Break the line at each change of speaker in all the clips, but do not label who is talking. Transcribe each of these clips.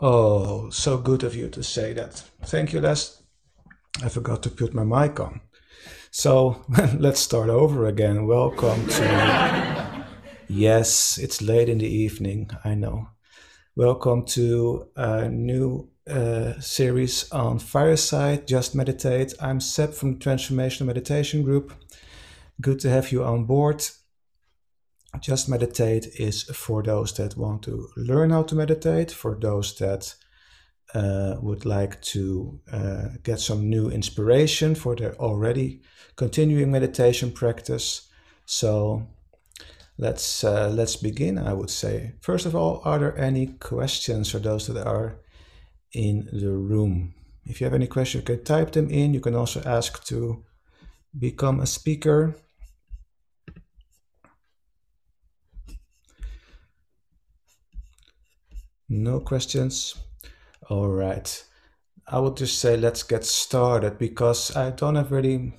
Oh, so good of you to say that. Thank you, Les. I forgot to put my mic on. So let's start over again. Welcome to. yes, it's late in the evening, I know. Welcome to a new uh, series on Fireside, Just Meditate. I'm Seb from the Transformational Meditation Group. Good to have you on board. Just Meditate is for those that want to learn how to meditate, for those that uh, would like to uh, get some new inspiration for their already continuing meditation practice. So let's uh, let's begin. I would say first of all, are there any questions for those that are in the room? If you have any questions, you can type them in. You can also ask to become a speaker. No questions? All right. I would just say let's get started because I don't have really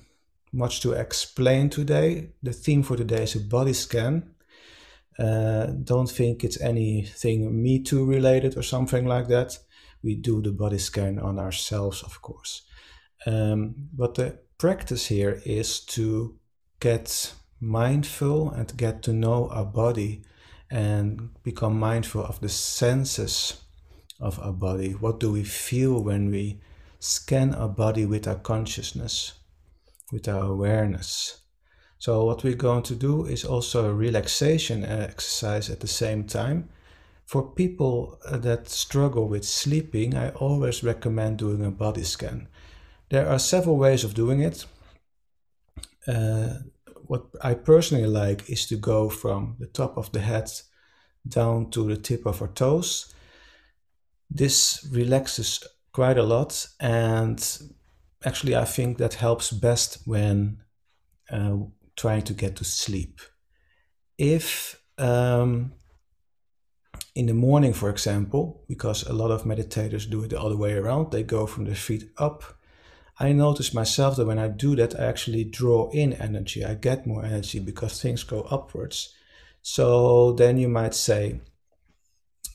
much to explain today. The theme for today is a body scan. Uh, don't think it's anything Me Too related or something like that. We do the body scan on ourselves, of course. Um, but the practice here is to get mindful and get to know our body and become mindful of the senses of our body. What do we feel when we scan our body with our consciousness, with our awareness? So, what we're going to do is also a relaxation exercise at the same time. For people that struggle with sleeping, I always recommend doing a body scan. There are several ways of doing it. Uh, what I personally like is to go from the top of the head down to the tip of our toes. This relaxes quite a lot, and actually, I think that helps best when uh, trying to get to sleep. If um, in the morning, for example, because a lot of meditators do it the other way around, they go from the feet up I notice myself that when I do that, I actually draw in energy. I get more energy because things go upwards. So then you might say,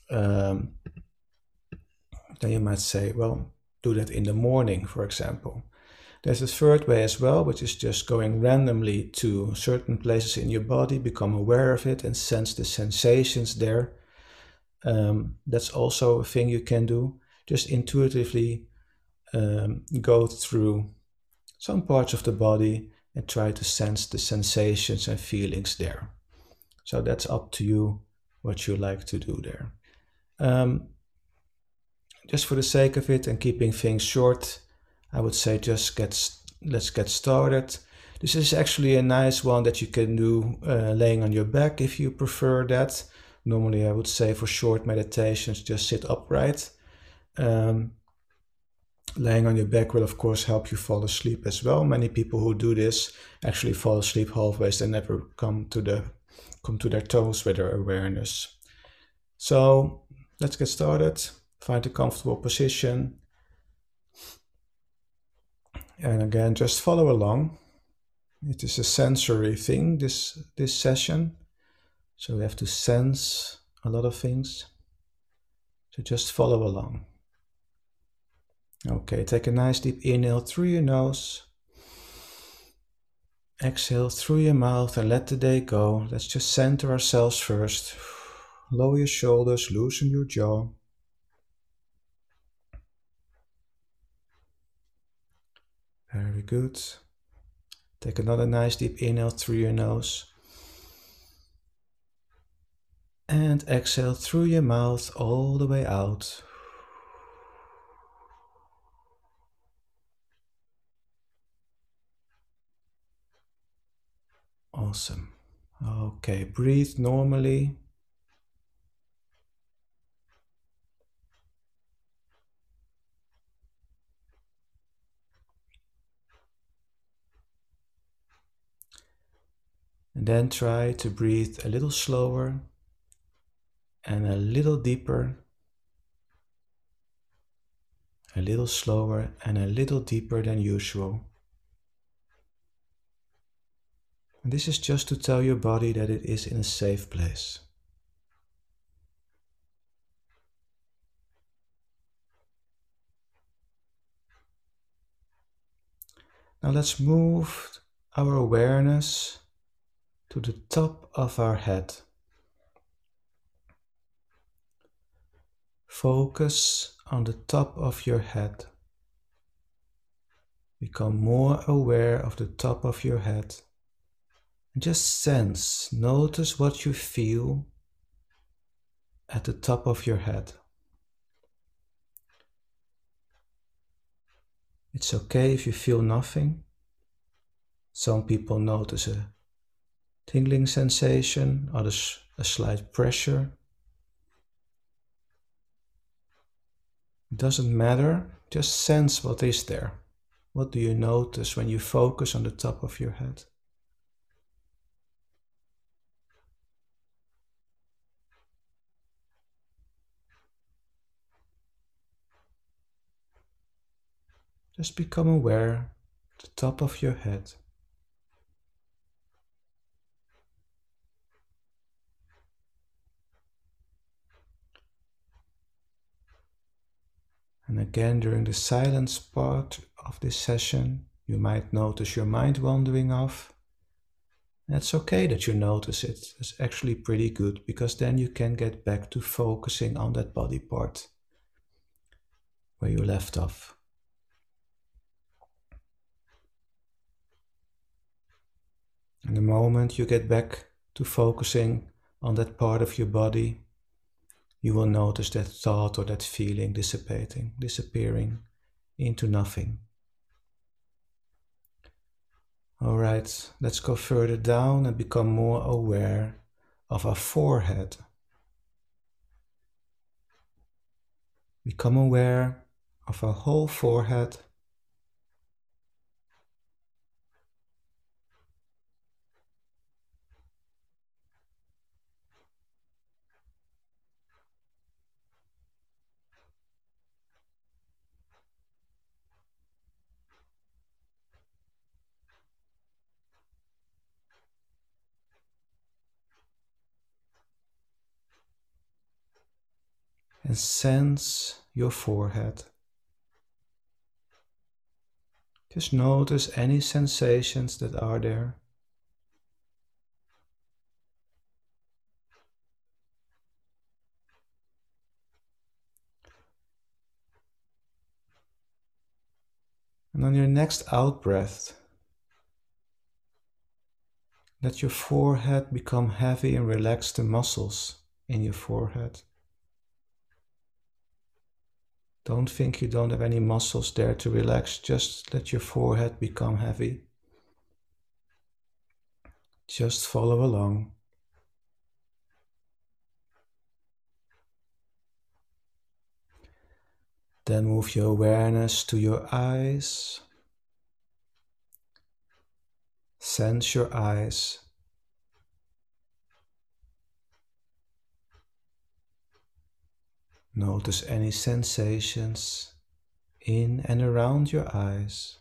um, then you might say, well, do that in the morning, for example. There's a third way as well, which is just going randomly to certain places in your body, become aware of it, and sense the sensations there. Um, that's also a thing you can do. Just intuitively um, go through some parts of the body and try to sense the sensations and feelings there. So that's up to you what you like to do there. Um, just for the sake of it and keeping things short, I would say just get let's get started. This is actually a nice one that you can do uh, laying on your back if you prefer that. Normally, I would say for short meditations, just sit upright. Um, laying on your back will of course help you fall asleep as well. Many people who do this actually fall asleep halfway they never come to the come to their toes with their awareness. So let's get started. Find a comfortable position. And again just follow along. It is a sensory thing this this session. So we have to sense a lot of things. So just follow along Okay, take a nice deep inhale through your nose. Exhale through your mouth and let the day go. Let's just center ourselves first. Lower your shoulders, loosen your jaw. Very good. Take another nice deep inhale through your nose. And exhale through your mouth all the way out. Awesome. Okay, breathe normally. And then try to breathe a little slower and a little deeper, a little slower and a little deeper than usual. And this is just to tell your body that it is in a safe place. Now let's move our awareness to the top of our head. Focus on the top of your head. Become more aware of the top of your head. Just sense, notice what you feel at the top of your head. It's okay if you feel nothing. Some people notice a tingling sensation, others a slight pressure. It doesn't matter, just sense what is there. What do you notice when you focus on the top of your head? Just become aware the top of your head. And again, during the silence part of this session, you might notice your mind wandering off. It's okay that you notice it. It's actually pretty good because then you can get back to focusing on that body part where you left off. And the moment you get back to focusing on that part of your body, you will notice that thought or that feeling dissipating, disappearing into nothing. All right, let's go further down and become more aware of our forehead. Become aware of our whole forehead and sense your forehead. Just notice any sensations that are there. And on your next out breath, let your forehead become heavy and relax the muscles in your forehead. Don't think you don't have any muscles there to relax, just let your forehead become heavy. Just follow along. Then move your awareness to your eyes. Sense your eyes. Notice any sensations in and around your eyes.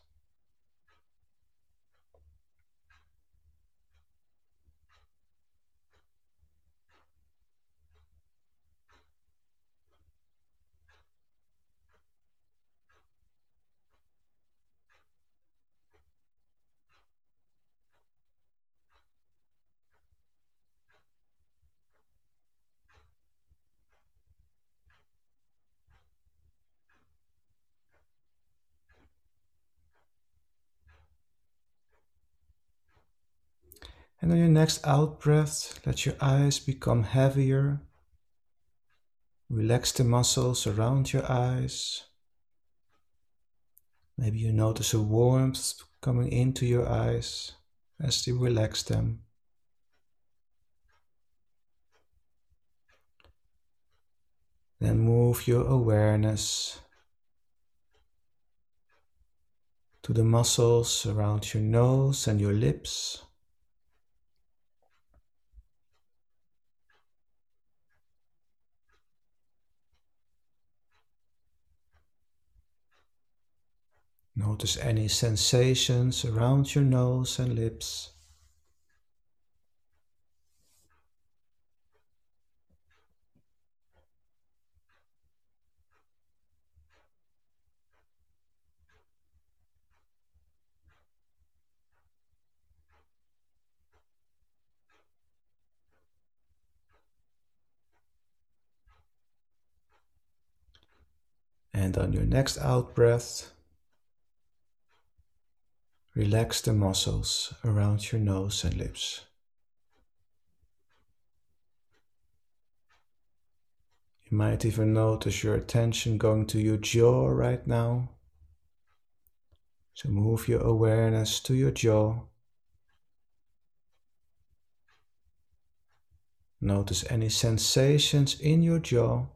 And on your next out breath, let your eyes become heavier. Relax the muscles around your eyes. Maybe you notice a warmth coming into your eyes as you relax them. Then move your awareness to the muscles around your nose and your lips. Notice any sensations around your nose and lips. And on your next out breath, relax the muscles around your nose and lips. You might even notice your attention going to your jaw right now. So move your awareness to your jaw. Notice any sensations in your jaw.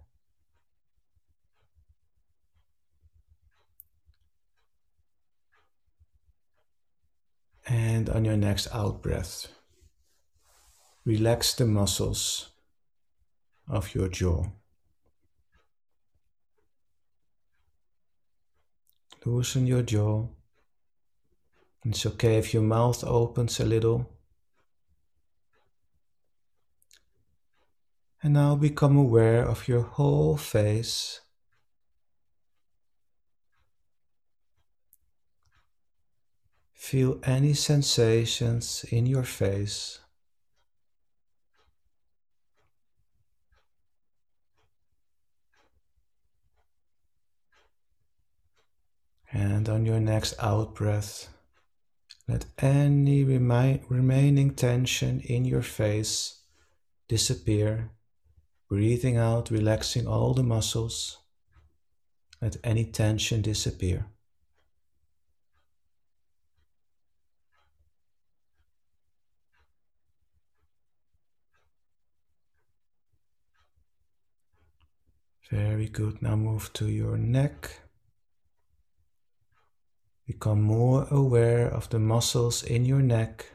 And on your next out breath, relax the muscles of your jaw. Loosen your jaw. It's okay if your mouth opens a little. And now become aware of your whole face. Feel any sensations in your face. And on your next out breath, let any remi- remaining tension in your face disappear. Breathing out, relaxing all the muscles. Let any tension disappear. Very good. Now move to your neck. Become more aware of the muscles in your neck.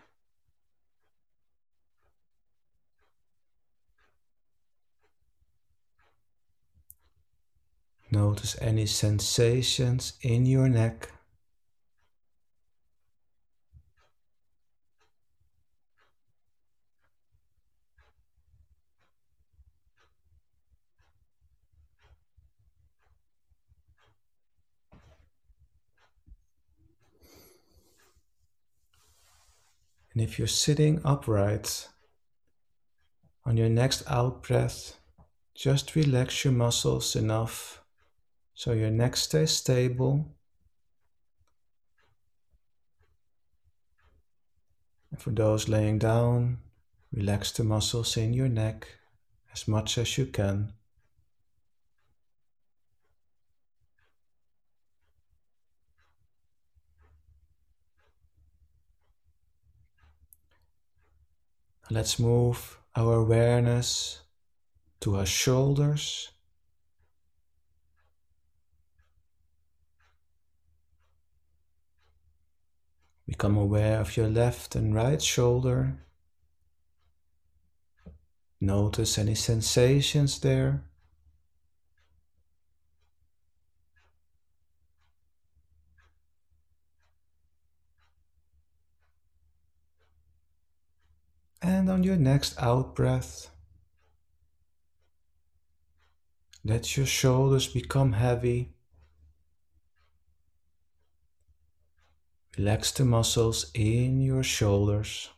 Notice any sensations in your neck. And if you're sitting upright, on your next out breath, just relax your muscles enough so your neck stays stable. And for those laying down, relax the muscles in your neck as much as you can. Let's move our awareness to our shoulders. Become aware of your left and right shoulder. Notice any sensations there. And on your next out breath, let your shoulders become heavy. Relax the muscles in your shoulders.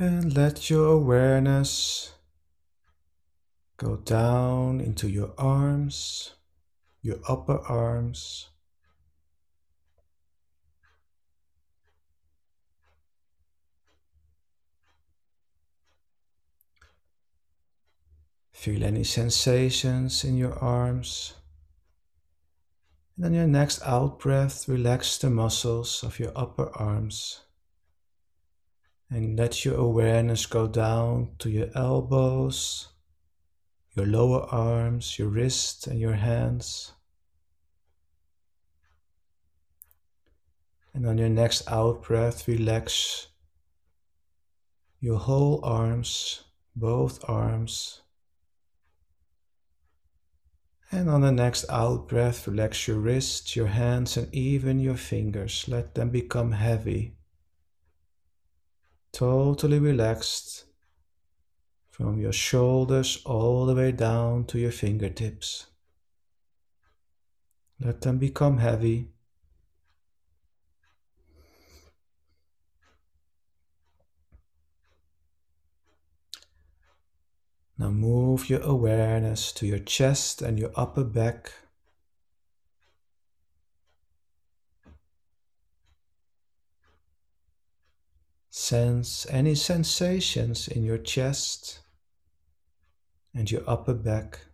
And let your awareness go down into your arms, your upper arms. Feel any sensations in your arms. And then your next out breath, relax the muscles of your upper arms. And let your awareness go down to your elbows, your lower arms, your wrists, and your hands. And on your next out breath, relax your whole arms, both arms. And on the next out breath, relax your wrists, your hands, and even your fingers. Let them become heavy totally relaxed from your shoulders all the way down to your fingertips. Let them become heavy. Now move your awareness to your chest and your upper back. Sense any sensations in your chest and your upper back.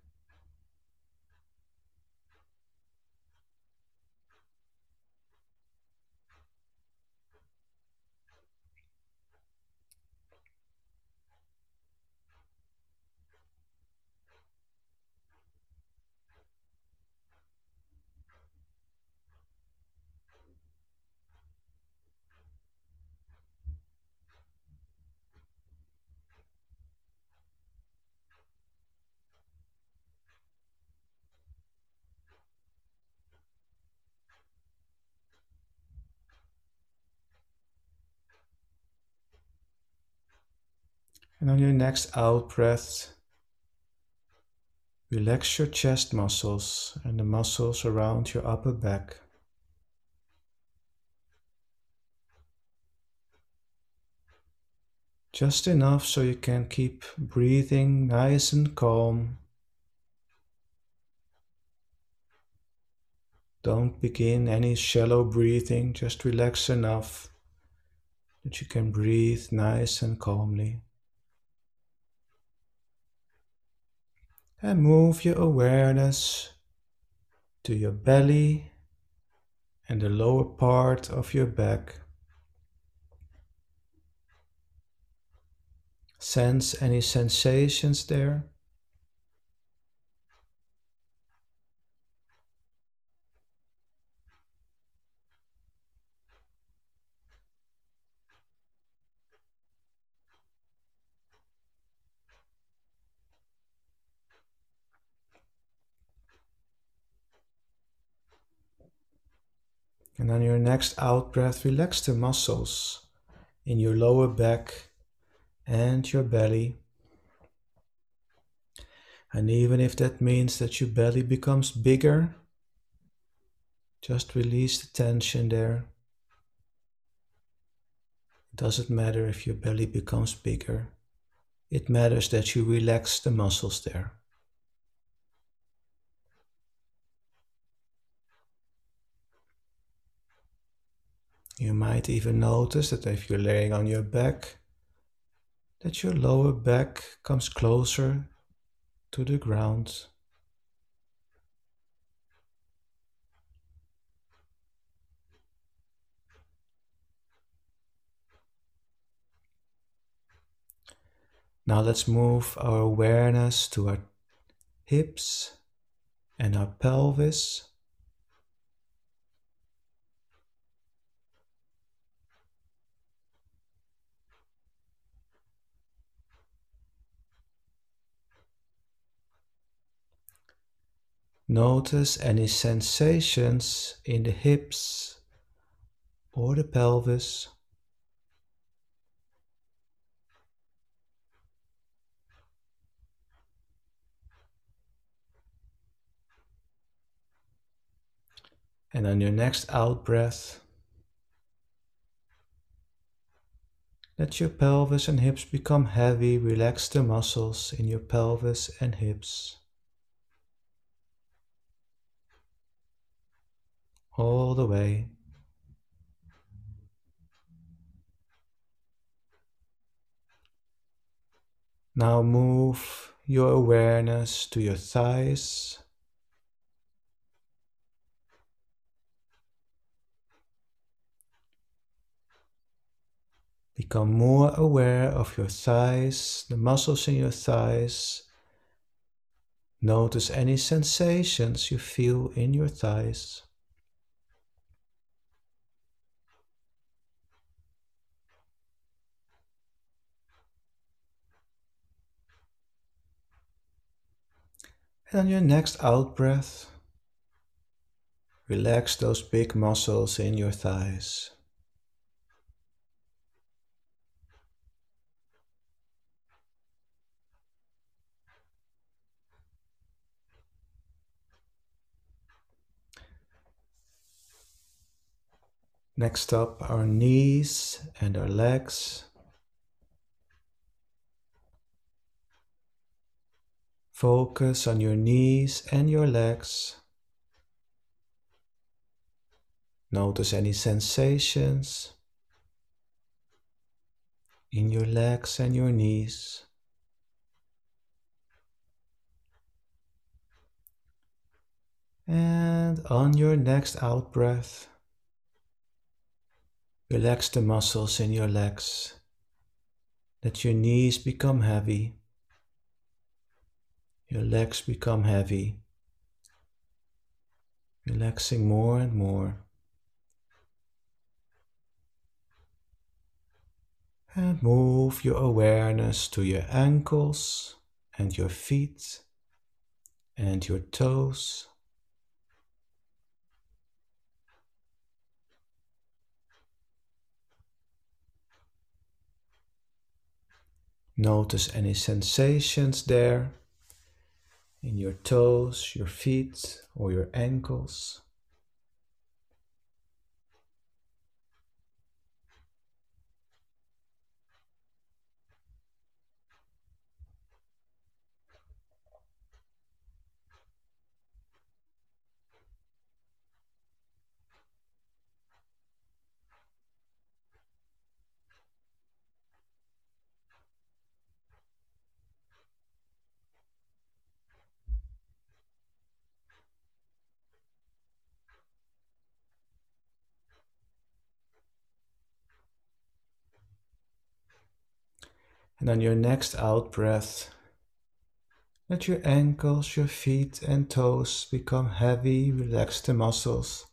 And on your next out breath, relax your chest muscles and the muscles around your upper back. Just enough so you can keep breathing nice and calm. Don't begin any shallow breathing, just relax enough that you can breathe nice and calmly. And move your awareness to your belly and the lower part of your back. Sense any sensations there. And on your next out breath, relax the muscles in your lower back and your belly. And even if that means that your belly becomes bigger, just release the tension there. It doesn't matter if your belly becomes bigger, it matters that you relax the muscles there. You might even notice that if you're laying on your back, that your lower back comes closer to the ground. Now let's move our awareness to our hips and our pelvis. Notice any sensations in the hips or the pelvis. And on your next out breath, let your pelvis and hips become heavy. Relax the muscles in your pelvis and hips. All the way. Now move your awareness to your thighs. Become more aware of your thighs, the muscles in your thighs. Notice any sensations you feel in your thighs. And on your next out breath, relax those big muscles in your thighs. Next up, our knees and our legs. Focus on your knees and your legs. Notice any sensations in your legs and your knees. And on your next out breath, relax the muscles in your legs. Let your knees become heavy. Your legs become heavy, relaxing more and more. And move your awareness to your ankles and your feet and your toes. Notice any sensations there in your toes, your feet, or your ankles. And on your next out breath, let your ankles, your feet, and toes become heavy. Relax the muscles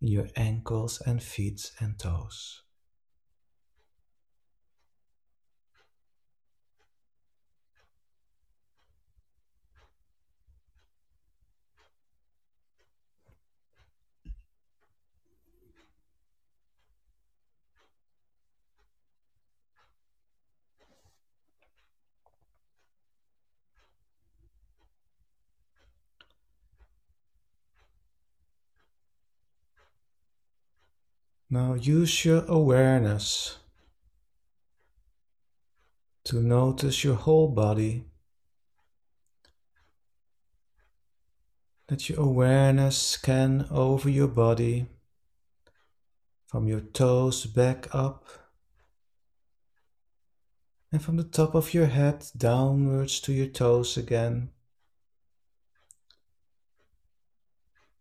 in your ankles and feet and toes. Now use your awareness to notice your whole body. Let your awareness scan over your body from your toes back up and from the top of your head downwards to your toes again.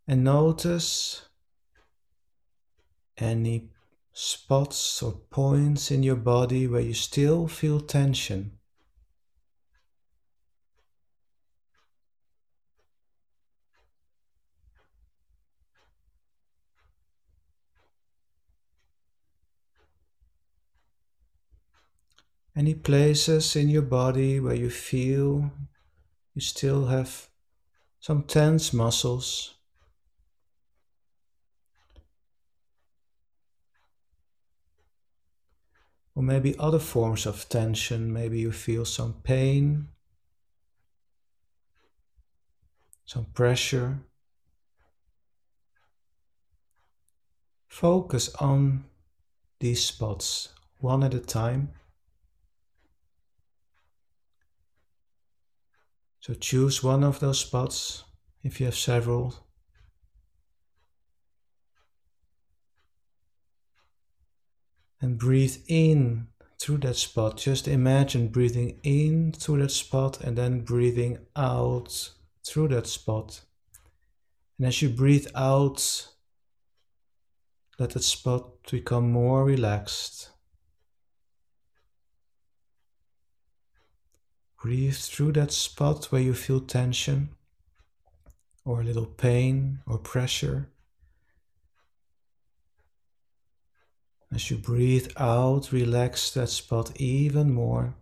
And notice any spots or points in your body where you still feel tension. Any places in your body where you feel you still have some tense muscles. Or maybe other forms of tension. Maybe you feel some pain, some pressure. Focus on these spots one at a time. So choose one of those spots if you have several and breathe in through that spot. Just imagine breathing in through that spot and then breathing out through that spot. And as you breathe out, let that spot become more relaxed. Breathe through that spot where you feel tension or a little pain or pressure. As you breathe out, relax that spot even more.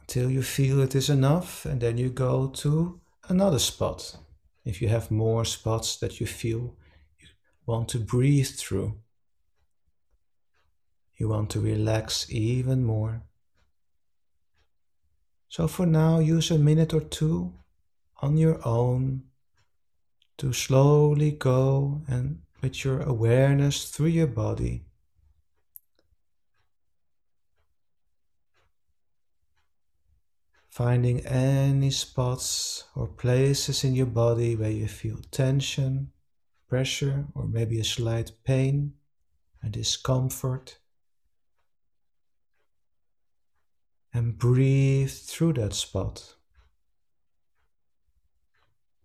Until you feel it is enough, and then you go to another spot. If you have more spots that you feel you want to breathe through, you want to relax even more. So for now, use a minute or two on your own to slowly go and with your awareness through your body. Finding any spots or places in your body where you feel tension, pressure, or maybe a slight pain and discomfort. And breathe through that spot.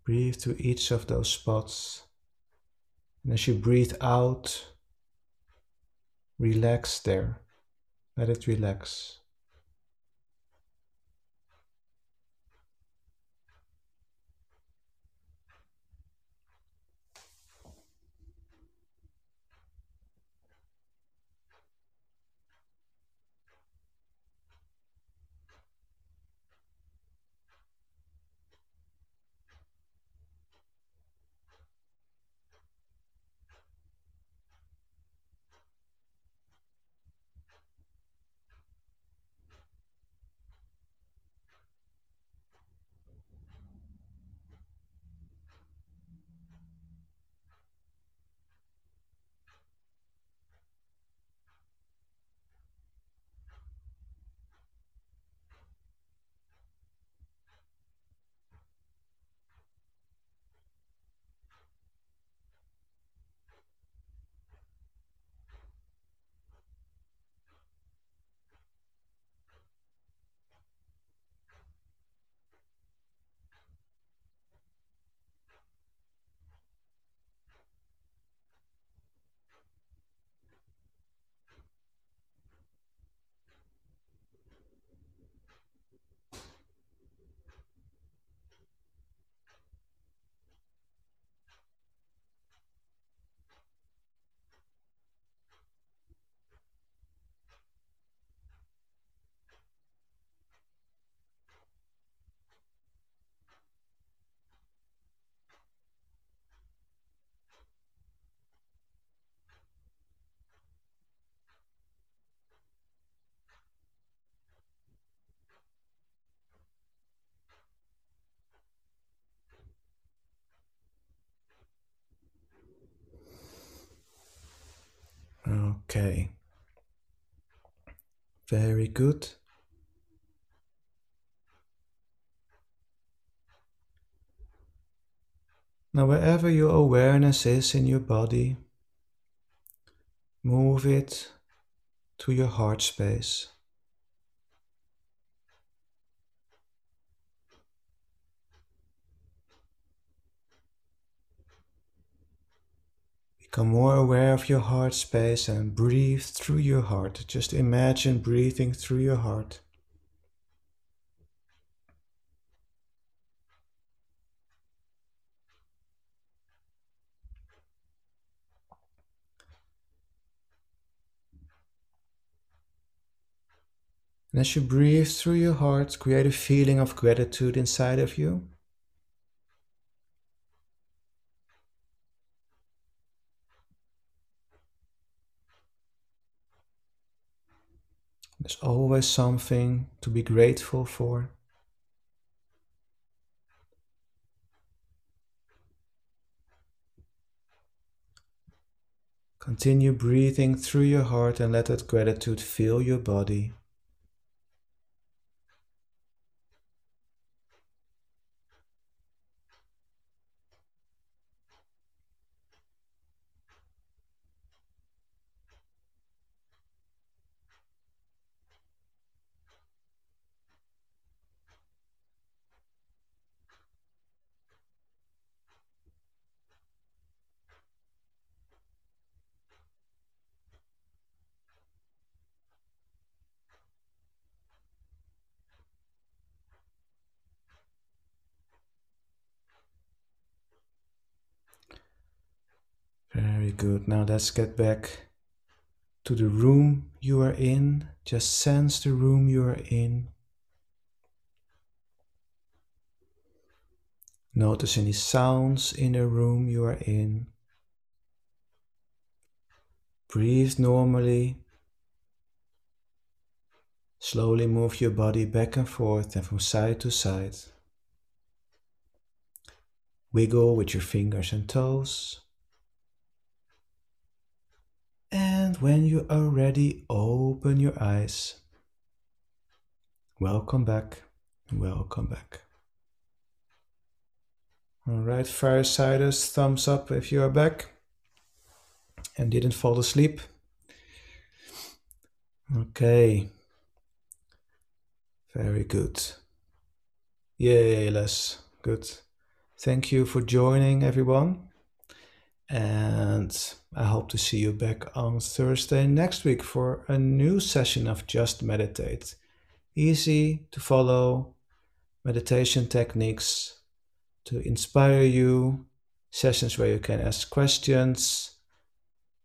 Breathe to each of those spots. And as you breathe out, relax there. Let it relax. Okay. Very good. Now, wherever your awareness is in your body, move it to your heart space. Become more aware of your heart space and breathe through your heart. Just imagine breathing through your heart. And as you breathe through your heart, create a feeling of gratitude inside of you. There's always something to be grateful for. Continue breathing through your heart and let that gratitude fill your body. Very good. Now let's get back to the room you are in. Just sense the room you are in. Notice any sounds in the room you are in. Breathe normally. Slowly move your body back and forth and from side to side. Wiggle with your fingers and toes. And when you are ready, open your eyes. Welcome back. Welcome back. All right, firesiders, thumbs up if you are back and didn't fall asleep. Okay. Very good. Yay, Les. Good. Thank you for joining, everyone. And I hope to see you back on Thursday next week for a new session of Just Meditate. Easy to follow meditation techniques to inspire you, sessions where you can ask questions,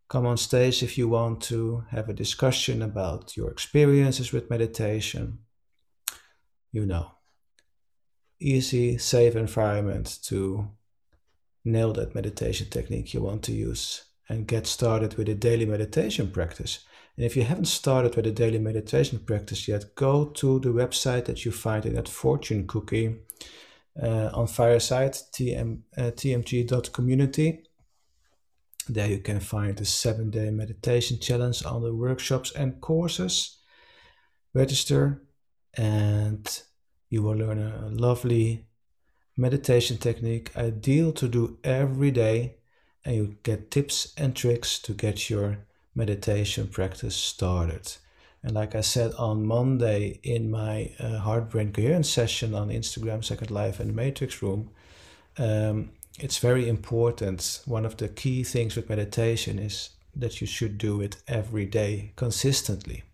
come on stage if you want to have a discussion about your experiences with meditation you know. Easy, safe environment to nail that meditation technique you want to use and get started with a daily meditation practice. And if you haven't started with a daily meditation practice yet, go to the website that you find in that fortune cookie uh, on Fireside, tm, uh, tmg.community. There you can find the seven day meditation challenge on the workshops and courses. Register and you will learn a lovely meditation technique ideal to do every day and you get tips and tricks to get your meditation practice started. And like i said on monday in my uh, heart brain coherence session on instagram second life and matrix room um, it's very important. One of the key things with meditation is that you should do it every day consistently.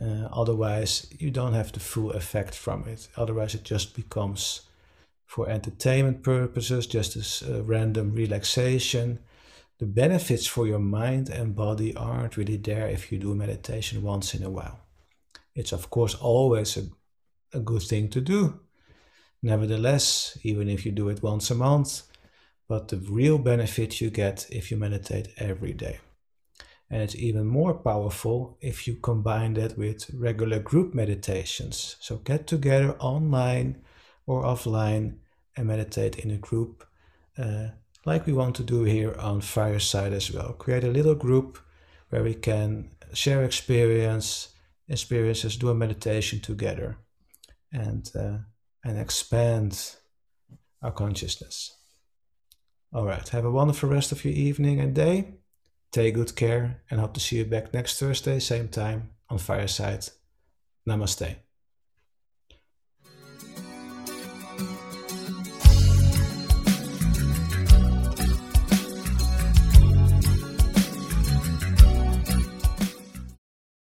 Uh, otherwise, you don't have the full effect from it. Otherwise, it just becomes for entertainment purposes, just as a random relaxation. The benefits for your mind and body aren't really there if you do meditation once in a while. It's, of course, always a, a good thing to do. Nevertheless, even if you do it once a month, but the real benefit you get if you meditate every day. And it's even more powerful if you combine that with regular group meditations. So get together online or offline and meditate in a group, uh, like we want to do here on Fireside as well. Create a little group where we can share experience, experiences, do a meditation together, and uh, and expand our consciousness. All right. Have a wonderful rest of your evening and day. Take good care and hope to see you back next Thursday, same time on Fireside. Namaste.